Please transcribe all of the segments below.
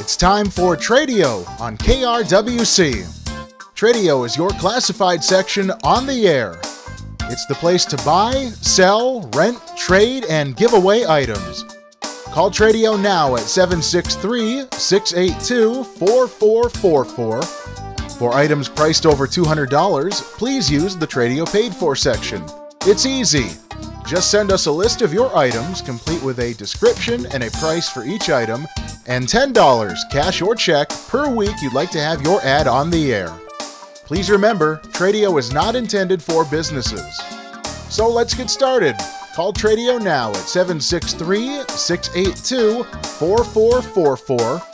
It's time for Tradio on KRWC. Tradio is your classified section on the air. It's the place to buy, sell, rent, trade, and give away items. Call Tradio now at 763 682 4444. For items priced over $200, please use the Tradio Paid For section. It's easy. Just send us a list of your items, complete with a description and a price for each item, and $10, cash or check, per week you'd like to have your ad on the air. Please remember, Tradio is not intended for businesses. So let's get started. Call Tradio now at 763 682 4444.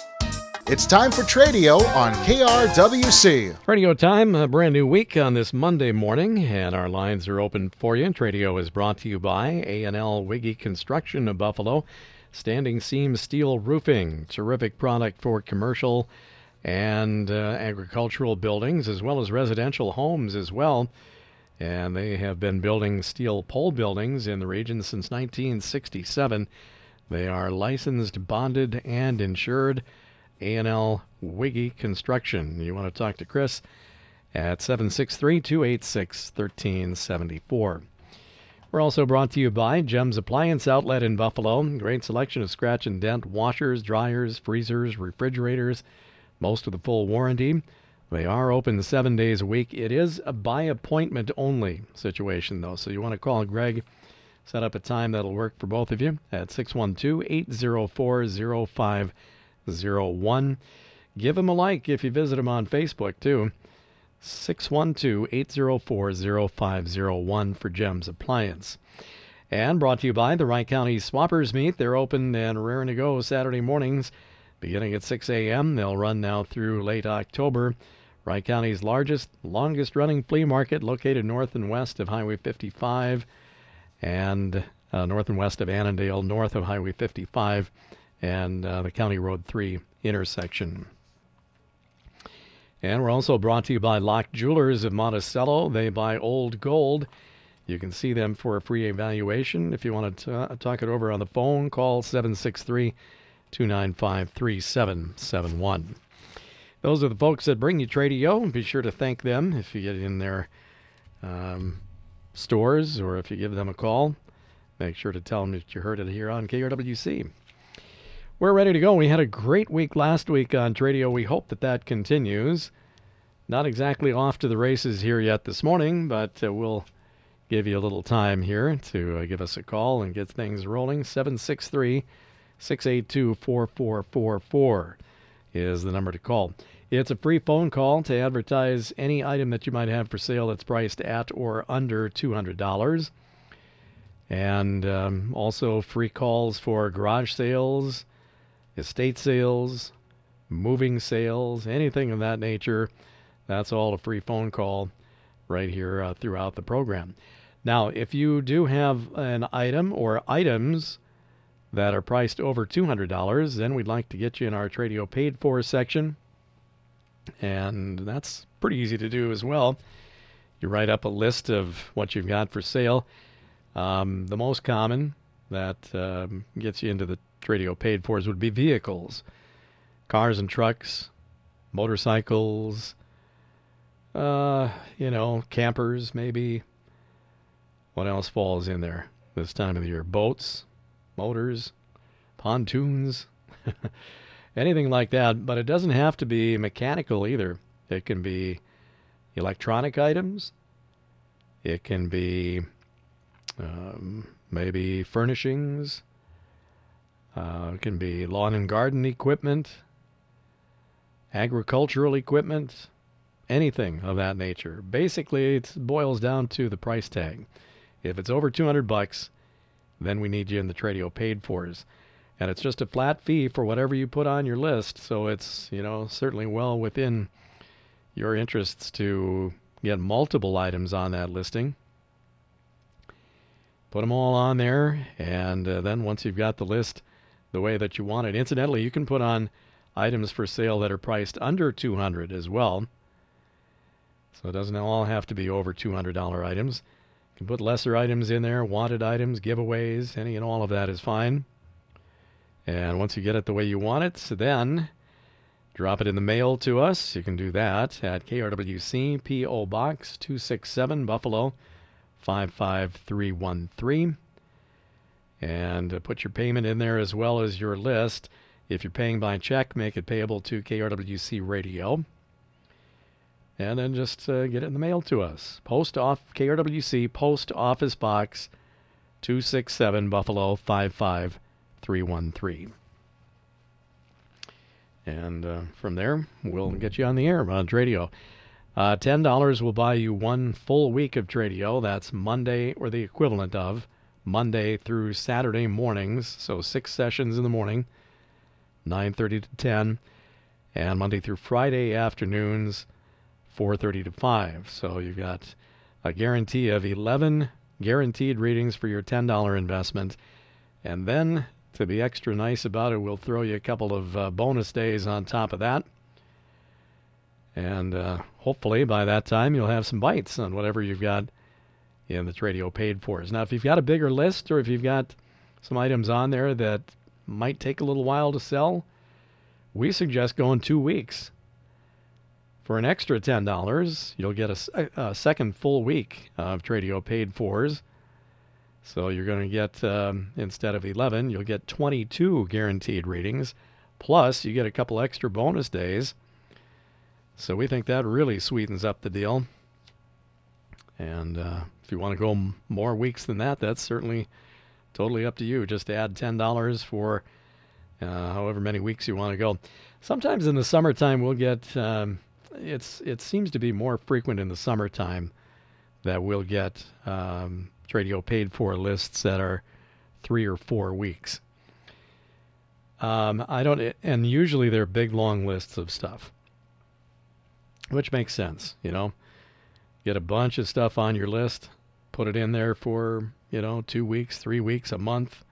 It's time for Tradio on KRWC. Radio time, a brand new week on this Monday morning, and our lines are open for you. Tradio is brought to you by A&L Weege Construction of Buffalo, standing seam steel roofing, terrific product for commercial and uh, agricultural buildings as well as residential homes as well. And they have been building steel pole buildings in the region since 1967. They are licensed, bonded, and insured. A&L Weege Construction. You want to talk to Chris at 763 286 1374. We're also brought to you by Gems Appliance Outlet in Buffalo. Great selection of scratch and dent washers, dryers, freezers, refrigerators, most of the full warranty. They are open seven days a week. It is a by appointment only situation, though, so you want to call Greg, set up a time that'll work for both of you at 612 804 0501. Give him a like if you visit him on Facebook, too. 612 804 0501 for Gems Appliance. And brought to you by the Wright County Swappers Meet. They're open and raring to go Saturday mornings beginning at 6 a.m. They'll run now through late October. Wright County's largest, longest running flea market located north and west of Highway 55 and uh, north and west of Annandale, north of Highway 55 and uh, the County Road 3 intersection. And we're also brought to you by Loch Jewelers of Monticello. They buy old gold. You can see them for a free evaluation. If you want to t- talk it over on the phone, call 763 295 3771. Those are the folks that bring you Tradio. Be sure to thank them if you get in their um, stores or if you give them a call. Make sure to tell them that you heard it here on KRWC. We're ready to go. We had a great week last week on Tradio. We hope that that continues. Not exactly off to the races here yet this morning, but uh, we'll give you a little time here to uh, give us a call and get things rolling. 763 682 4444 is the number to call. It's a free phone call to advertise any item that you might have for sale that's priced at or under $200. And um, also free calls for garage sales, estate sales, moving sales, anything of that nature. That's all a free phone call right here uh, throughout the program. Now, if you do have an item or items that are priced over $200, then we'd like to get you in our Tradio paid for section. And that's pretty easy to do as well. You write up a list of what you've got for sale. Um, the most common that um, gets you into the Tradio paid fors would be vehicles, cars and trucks, motorcycles, uh, you know, campers maybe. What else falls in there this time of the year? Boats, motors, pontoons, anything like that. But it doesn't have to be mechanical either. It can be electronic items. It can be um, maybe furnishings. Uh, it can be lawn and garden equipment, agricultural equipment, anything of that nature. Basically, it boils down to the price tag. If it's over 200 bucks, then we need you in the Tradio paid fors. And it's just a flat fee for whatever you put on your list, so it's, you know, certainly well within your interests to get multiple items on that listing. Put them all on there, and uh, then once you've got the list the way that you want it, incidentally, you can put on items for sale that are priced under 200 as well. So it doesn't all have to be over $200 items. You can put lesser items in there, wanted items, giveaways, any and all of that is fine. And once you get it the way you want it, then drop it in the mail to us. You can do that at KRWC PO Box 267 Buffalo 55313. And uh, put your payment in there as well as your list. If you're paying by check, make it payable to KRWC Radio. And then just uh, get it in the mail to us. Post off KRWC Post Office Box 267 Buffalo 55313. And uh, from there, we'll get you on the air on Tradio. Uh, $10 will buy you one full week of Tradio. That's Monday, or the equivalent of Monday through Saturday mornings. So six sessions in the morning, 9.30 to 10. And Monday through Friday afternoons, 4.30 to 5. So you've got a guarantee of 11 guaranteed readings for your $10 investment. And then, to be extra nice about it, we'll throw you a couple of uh, bonus days on top of that. And uh, hopefully by that time you'll have some bites on whatever you've got in the Tradio paid for. Now, if you've got a bigger list or if you've got some items on there that might take a little while to sell, we suggest going two weeks. For an extra $10, you'll get a, a second full week of Tradio paid fors. So you're going to get, um, instead of 11, you'll get 22 guaranteed readings. Plus, you get a couple extra bonus days. So we think that really sweetens up the deal. And uh, if you want to go more weeks than that, that's certainly totally up to you. Just add $10 for uh, however many weeks you want to go. Sometimes in the summertime, we'll get um, it's it seems to be more frequent in the summertime that we'll get um, Tradio paid for lists that are three or four weeks. Um, I don't, and usually they're big long lists of stuff, which makes sense. You know, get a bunch of stuff on your list, put it in there for you know two weeks, three weeks, a month,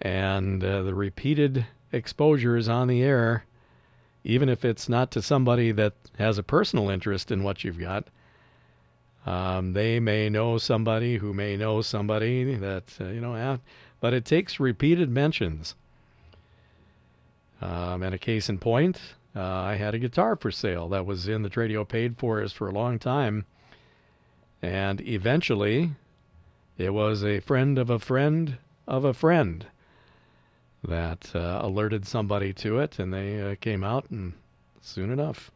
and uh, the repeated exposure is on the air even if it's not to somebody that has a personal interest in what you've got. Um, they may know somebody who may know somebody that, uh, you know, but it takes repeated mentions. Um, and a case in point, uh, I had a guitar for sale that was in the Tradio paid for us for a long time. And eventually, it was a friend of a friend of a friend that uh, alerted somebody to it, and they uh, came out, and soon enough,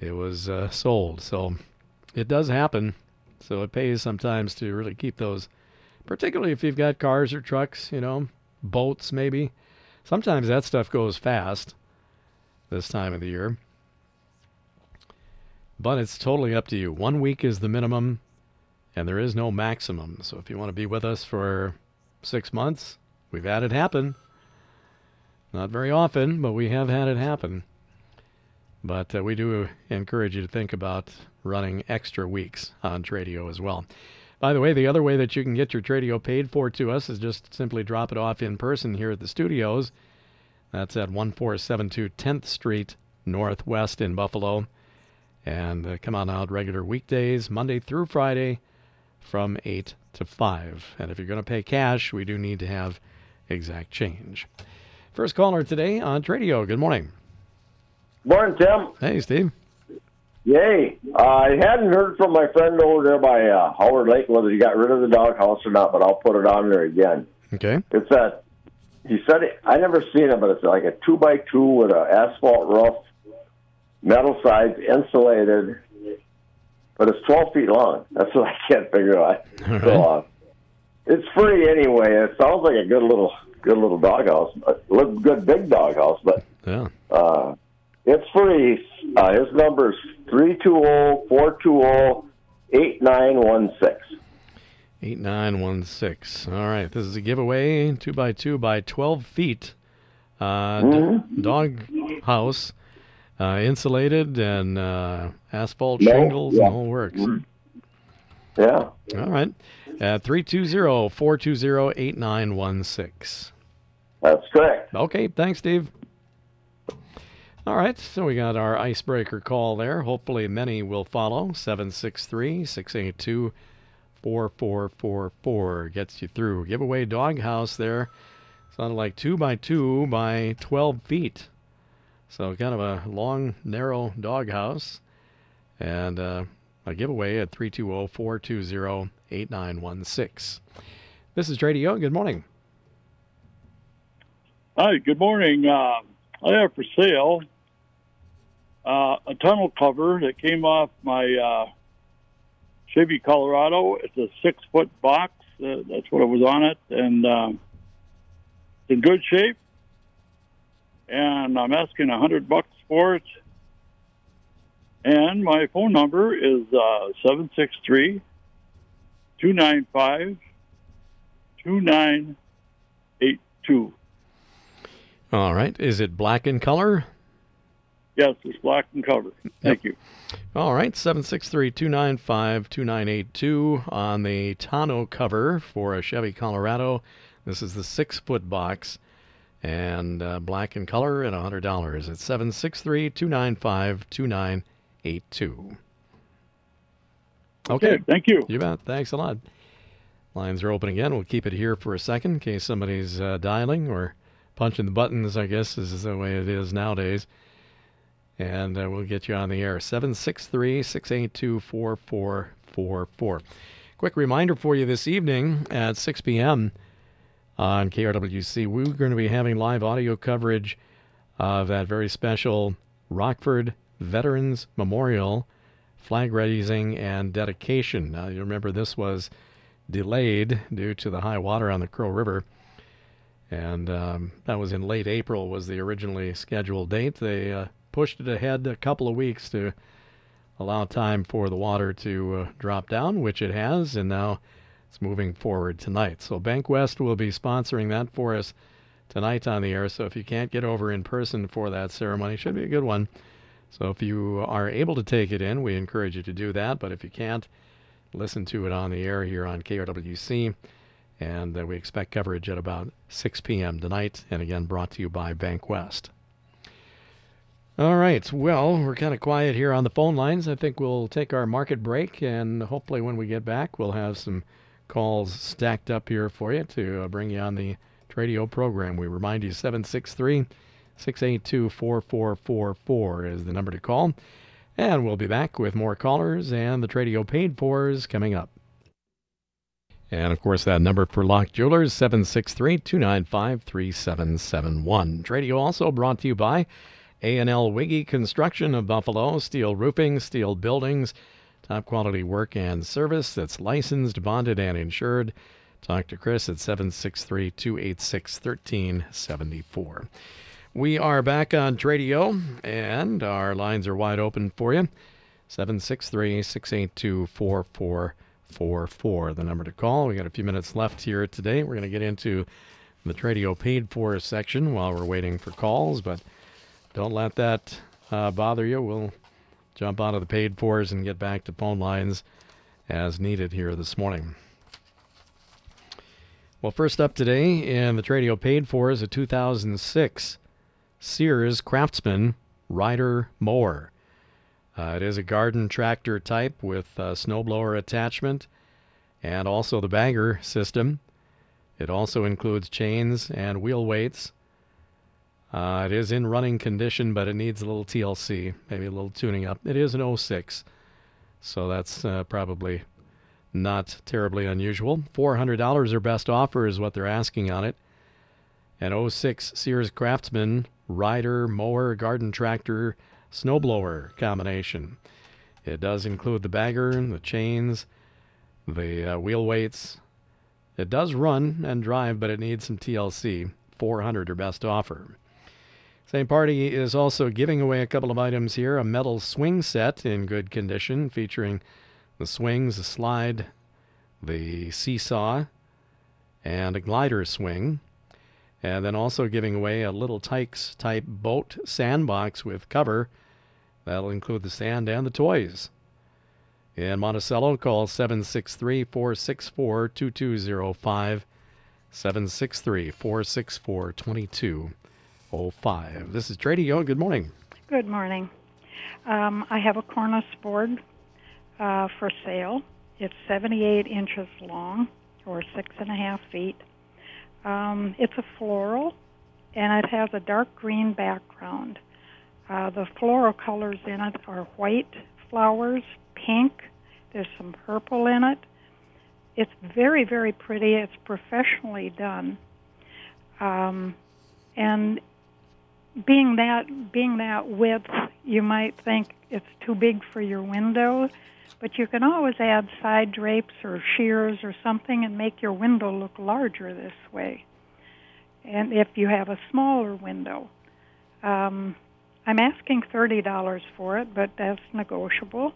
it was uh, sold. So it does happen. So it pays sometimes to really keep those, particularly if you've got cars or trucks, you know, boats maybe. Sometimes that stuff goes fast this time of the year. But it's totally up to you. One week is the minimum, and there is no maximum. So if you want to be with us for six months, We've had it happen. Not very often, but we have had it happen. But uh, we do encourage you to think about running extra weeks on Tradio as well. By the way, the other way that you can get your Tradio paid for to us is just simply drop it off in person here at the studios. That's at 1472 10th Street Northwest in Buffalo. And uh, come on out regular weekdays, Monday through Friday from 8 to 5. And if you're going to pay cash, we do need to have exact change. First caller today on Tradio. Good morning. Morning, Tim. Hey, Steve. Yay. Uh, I hadn't heard from my friend over there by uh, Howard Lake whether he got rid of the doghouse or not, but I'll put it on there again. Okay. It's a, he said, it, I never seen it, but it's like a two by two with an asphalt roof, metal sides, insulated, but it's 12 feet long. That's what I can't figure out. All So, uh, it's free anyway. It sounds like a good little good little doghouse, but good big doghouse. But Yeah. uh, it's free. Uh, his number is three two zero four two zero eight nine one six. 8916. All right. This is a giveaway, 2 by 2 by 12 feet. Uh, d- dog house, uh, insulated and uh, asphalt No, shingles yeah. and the whole works. Yeah. All right. At 320 420 8916. That's correct. Okay, thanks, Steve. All right, so we got our icebreaker call there. Hopefully, many will follow. 763 682 4444 gets you through. Giveaway doghouse there. Sounded like two by two by 12 feet. So kind of a long, narrow doghouse. And uh, a giveaway at 320 420 8916. This is Tradio. Good morning. Hi, good morning. Uh, I have for sale uh, a tunnel cover that came off my uh, Chevy Colorado. It's a six foot box. Uh, that's what it was on it. And um, it's in good shape. And I'm asking a hundred bucks for it. And my phone number is uh, 763 295 2982. All right. Is it black in color? Yes, it's black and cover. Thank yep. you. All right, 763 295 2982 on the tonneau cover for a Chevy Colorado. This is the six foot box and uh, black in color at $100. It's 763 295 2982. Okay. Thank you. You bet. Thanks a lot. Lines are open again. We'll keep it here for a second in case somebody's uh, dialing or punching the buttons, I guess, is the way it is nowadays and uh, we'll get you on the air. 763 682 4444. Quick reminder for you this evening at 6 p.m. on KRWC, we're going to be having live audio coverage of that very special Rockford Veterans Memorial flag raising and dedication. Now, you remember this was delayed due to the high water on the Crow River. And um, that was in late April was the originally scheduled date. They uh, pushed it ahead a couple of weeks to allow time for the water to uh, drop down, which it has, and now it's moving forward tonight. So Bank West will be sponsoring that for us tonight on the air. So if you can't get over in person for that ceremony, should be a good one. So if you are able to take it in, we encourage you to do that. But if you can't, listen to it on the air here on KRWC. And uh, we expect coverage at about 6 p.m. tonight. And again, brought to you by Bank West. All right. Well, we're kind of quiet here on the phone lines. I think we'll take our market break, and hopefully, when we get back, we'll have some calls stacked up here for you to uh, bring you on the radio program. We remind you 763 682 4444 is the number to call. And we'll be back with more callers and the Tradio paid fors coming up. And of course, that number for Loch Jewelers, 763 295 3771. Tradio also brought to you by a&L Weege Construction of Buffalo, steel roofing, steel buildings, top quality work and service that's licensed, bonded, and insured. Talk to Chris at 763 286 1374. We are back on Tradio, and our lines are wide open for you. 763 682 4444, the number to call. We got a few minutes left here today. We're going to get into the Tradio paid for section while we're waiting for calls, but don't let that uh, bother you. We'll jump out of the paid fors and get back to phone lines as needed here this morning. Well, first up today in the Tradio paid for is a 2006 Sears Craftsman Rider Mower. Uh, it is a garden tractor type with a snowblower attachment and also the bagger system. It also includes chains and wheel weights uh, it is in running condition, but it needs a little TLC, maybe a little tuning up. It is an 06, so that's uh, probably not terribly unusual. $400 or best offer is what they're asking on it. An 06 Sears Craftsman rider, mower, garden tractor, snowblower combination. It does include the bagger, and the chains, the uh, wheel weights. It does run and drive, but it needs some TLC. 400 or best offer. Same party is also giving away a couple of items here a metal swing set in good condition featuring the swings, the slide, the seesaw, and a glider swing. And then also giving away a Little Tikes type boat sandbox with cover. That'll include the sand and the toys. In Monticello, call 763 464 2205. 763 464 05. This is Tradio. Good morning. Good morning. Um, I have a cornice board uh, for sale. It's 78 inches long, or six and a half feet. Um, it's a floral, and it has a dark green background. Uh, the floral colors in it are white flowers, pink. There's some purple in it. It's very, very pretty. It's professionally done. Um, and being that being that width, you might think it's too big for your window, but you can always add side drapes or shears or something and make your window look larger this way. And if you have a smaller window, um, I'm asking thirty dollars for it, but that's negotiable.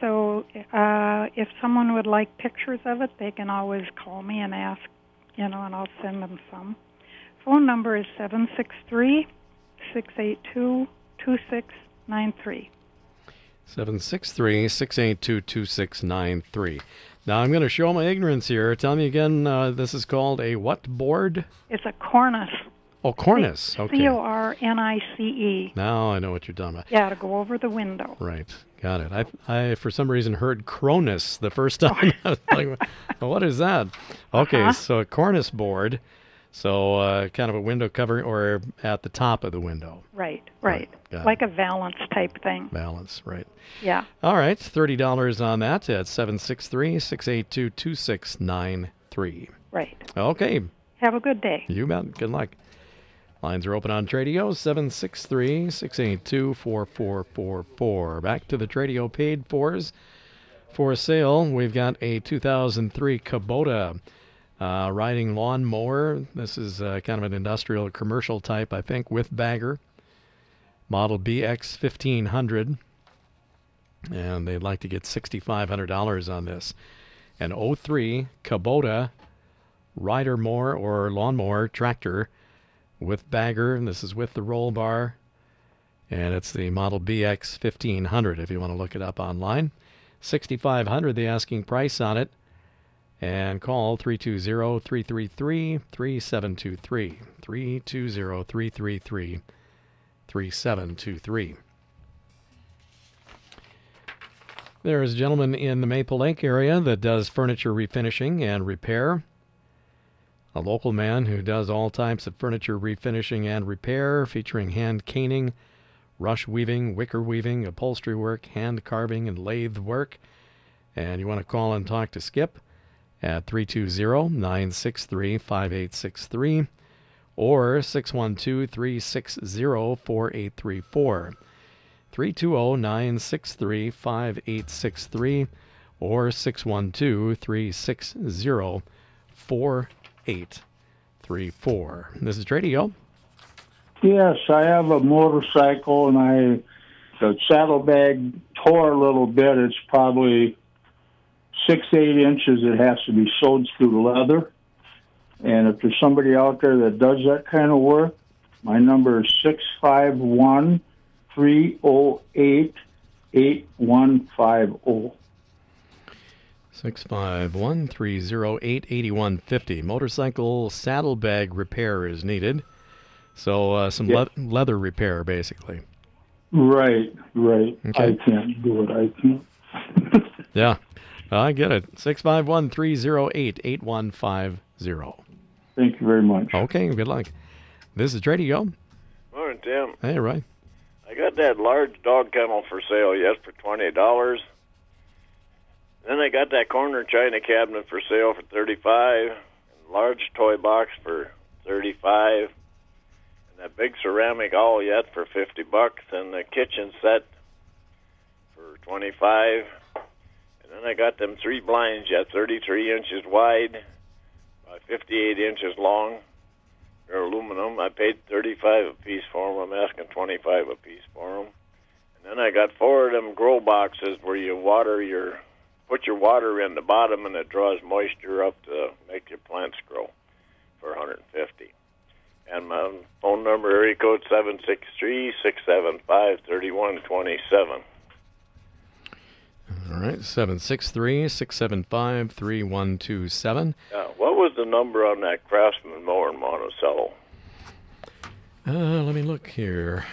So uh, if someone would like pictures of it, they can always call me and ask, you know, and I'll send them some. Phone number is seven six three 682 2693. 763 682 2693. Now I'm going to show my ignorance here. Tell me again, uh, this is called a what board? It's a cornice. Oh, cornice. Okay. C O R N I C E. Now I know what you're talking about. Yeah, to go over the window. Right. Got it. I, I for some reason heard Cronus the first time. I was like, what is that? Okay, Uh-huh. so a cornice board. So uh, kind of a window cover or at the top of the window. Right, right. got like a valance type thing. Valance, right. Yeah. All right, $30 on that at 763 682 2693. Right. Okay, Have a good day. you bet. Good luck. Lines are open on Tradio 763 682 4444. Back to the Tradio paid fours. For sale, we've got a 2003 Kubota uh, riding lawn mower. This is uh, kind of an industrial commercial type, I think, with bagger. Model BX 1500. And they'd like to get $6,500 on this. An 03 Kubota rider mower or lawnmower tractor with bagger. And this is with the roll bar. And it's the model BX 1500 if you want to look it up online. 6500 the asking price on it. And call 320 333 3723. 320 333 3723. There is a gentleman in the Maple Lake area that does furniture refinishing and repair. A local man who does all types of furniture refinishing and repair, featuring hand caning, rush weaving, wicker weaving, upholstery work, hand carving, and lathe work. And you want to call and talk to Skip at 320 963 5863 or 612 360 4834. 320 963 5863 or 612 360 4834. This is Tradio. Yes, I have a motorcycle and I the saddlebag tore a little bit. It's probably six, eight inches. It has to be sewed through the leather. And if there's somebody out there that does that kind of work, my number is six five one three oh eight eight one five oh. 651 308 8150. Motorcycle saddlebag repair is needed. So, uh, some Yeah. le- leather repair, basically. Right, right. Okay. I can't do it. I can't. Yeah, I get it. 651 308 8150. Thank you very much. Okay, good luck. This is Tradio. Morning, Tim. Hey, Roy. I got that large dog kennel for sale, yes, for twenty dollars. Then I got that corner china cabinet for sale for thirty-five, and large toy box for thirty-five, and that big ceramic all yet for fifty bucks, and the kitchen set for twenty-five. And I got them three blinds yet, thirty-three inches wide, by fifty-eight inches long. They're aluminum. I paid thirty-five a piece for them. I'm asking twenty-five a piece for them. And then I got four of them grow boxes where you water your, put your water in the bottom, and it draws moisture up to make your plants grow for 150. And my phone number area code seven six three six seven five thirty one twenty seven. All right, 763 675 3127. Uh, what was the number on that Craftsman mower in Monticello? Uh, let me look here.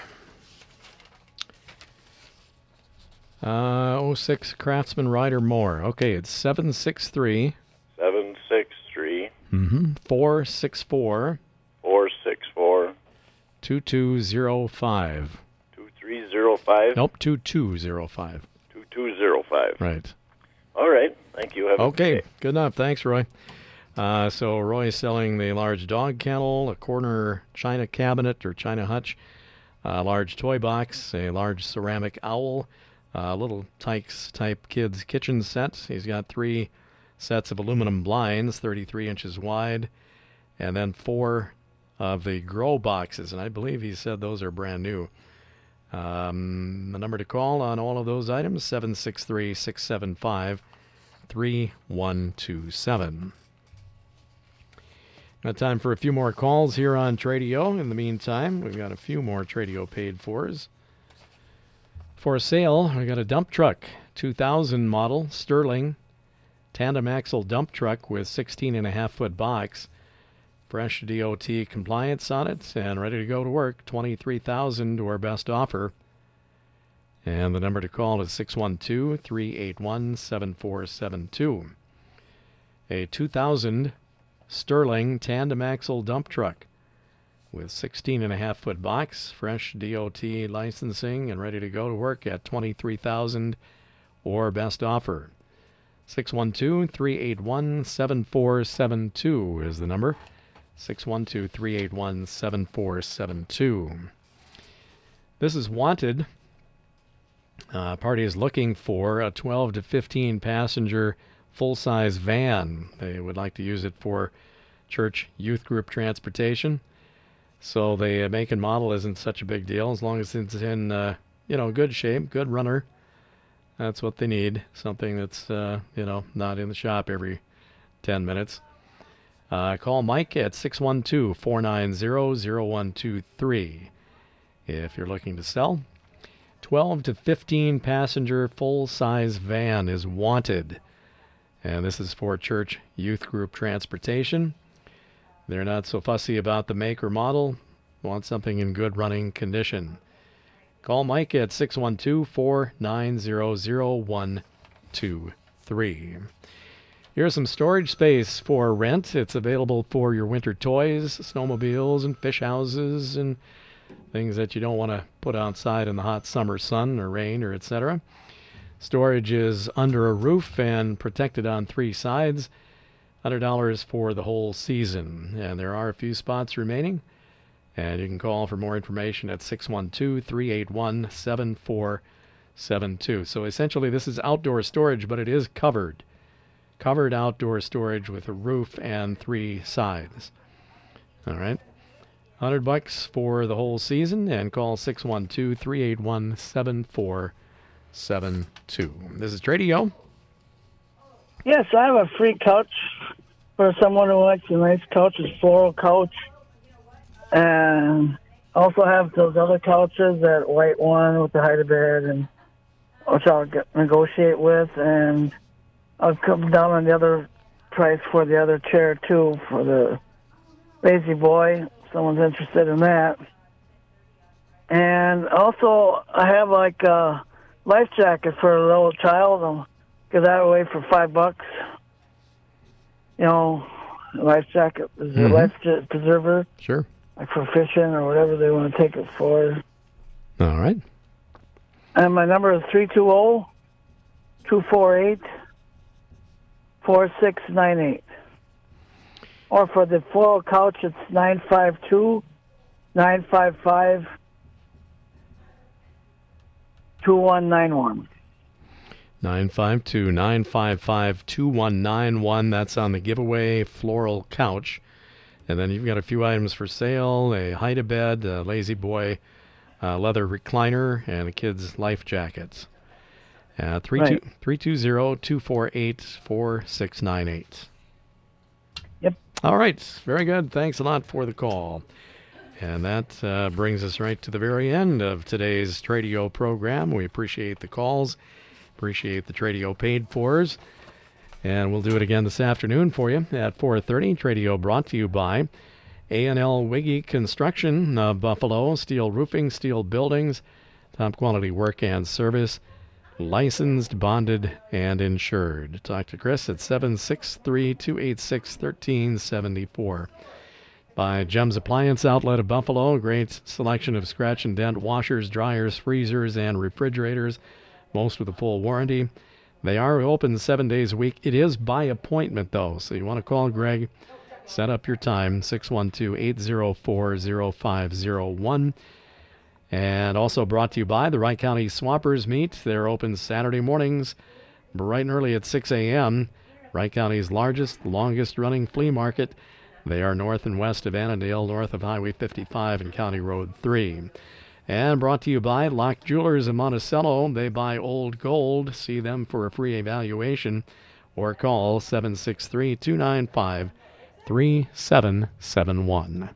Uh, 06 Craftsman Rider Moore. Okay, it's 763 Seven six three Mm-hmm. 464 464 2205. 2305 Nope, 2205. 2205. Right. All right. Thank you. Have good Okay, day. good enough. Thanks, Roy. Uh, so Roy's selling the large dog kennel, a corner china cabinet or china hutch, a large toy box, a large ceramic owl, a Little Tikes type kids kitchen set. He's got three sets of aluminum blinds, 33 inches wide, and then four of the grow boxes, and I believe he said those are brand new. Um, the number to call on all of those items 763 675 3127. Got time for a few more calls here on Tradio. In the meantime, we've got a few more Tradio paid fors. For sale, we got a dump truck, 2000 model, Sterling, tandem axle dump truck with 16 and a half foot box. Fresh DOT compliance on it and ready to go to work. 23000 to our best offer. And the number to call is 612 381 7472. A 2000 Sterling tandem axle dump truck with 16 and a half foot box, fresh DOT licensing, and ready to go to work at 23000 or best offer. 612 381 7472 is the number. 612 381 7472. This is wanted. Uh, party is looking for a 12 to 15 passenger full size van. They would like to use it for church youth group transportation. So the make and model isn't such a big deal as long as it's in uh, you know good shape, good runner. That's what they need. Something that's uh, you know not in the shop every 10 minutes. Uh, call Mike at 612 490 0123 if you're looking to sell. 12 to 15 passenger full size van is wanted. And this is for church youth group transportation. They're not so fussy about the make or model, want something in good running condition. Call Mike at 612 490 0123. Here's some storage space for rent. It's available for your winter toys, snowmobiles, and fish houses, and things that you don't want to put outside in the hot summer sun or rain or etc. Storage is under a roof and protected on three sides. $100 for the whole season. And there are a few spots remaining. And you can call for more information at 612 381 7472. So essentially, this is outdoor storage, but it is covered. Covered outdoor storage with a roof and three sides. All right. 100 bucks for the whole season and call 612 381 7472. This is Tradio. Yes, I have a free couch for someone who likes a nice couch, a floral couch. And also have those other couches, that white one with the height of bed, and which I'll get, negotiate with. And I'll come down on the other price for the other chair, too, for the lazy boy. If someone's interested in that. And also, I have like a life jacket for a little child. I'll give that away for five bucks. You know, a life jacket is Mhm. a life preserver, Sure. like for fishing or whatever they want to take it for. All right. And my number is 320 248 4698. Or for the floral couch, it's 952 955 2191. 952 955 2191. That's on the giveaway floral couch. And then you've got a few items for sale a hide a bed, a lazy boy uh, leather recliner, and a kid's life jackets. Uh, 320 248 4698. Yep. All right. Very good. Thanks a lot for the call. And that uh, brings us right to the very end of today's Tradio program. We appreciate the calls, appreciate the Tradio paid fors, and we'll do it again this afternoon for you at 4:30. Tradio brought to you by A&L Weege Construction of Buffalo, steel roofing, steel buildings, top quality work and service. Licensed, bonded, and insured. Talk to Chris at 763 286 1374. By Gems Appliance Outlet of Buffalo, great selection of scratch and dent washers, dryers, freezers, and refrigerators, most with a full warranty. They are open seven days a week. It is by appointment, though, so you want to call Greg, set up your time, 612 804 0501. And also brought to you by the Wright County Swappers Meet. They're open Saturday mornings, bright and early at 6 a.m. Wright County's largest, longest running flea market. They are north and west of Annandale, north of Highway 55 and County Road 3. And brought to you by Loch Jewelers of Monticello. They buy old gold. See them for a free evaluation or call 763 295 3771.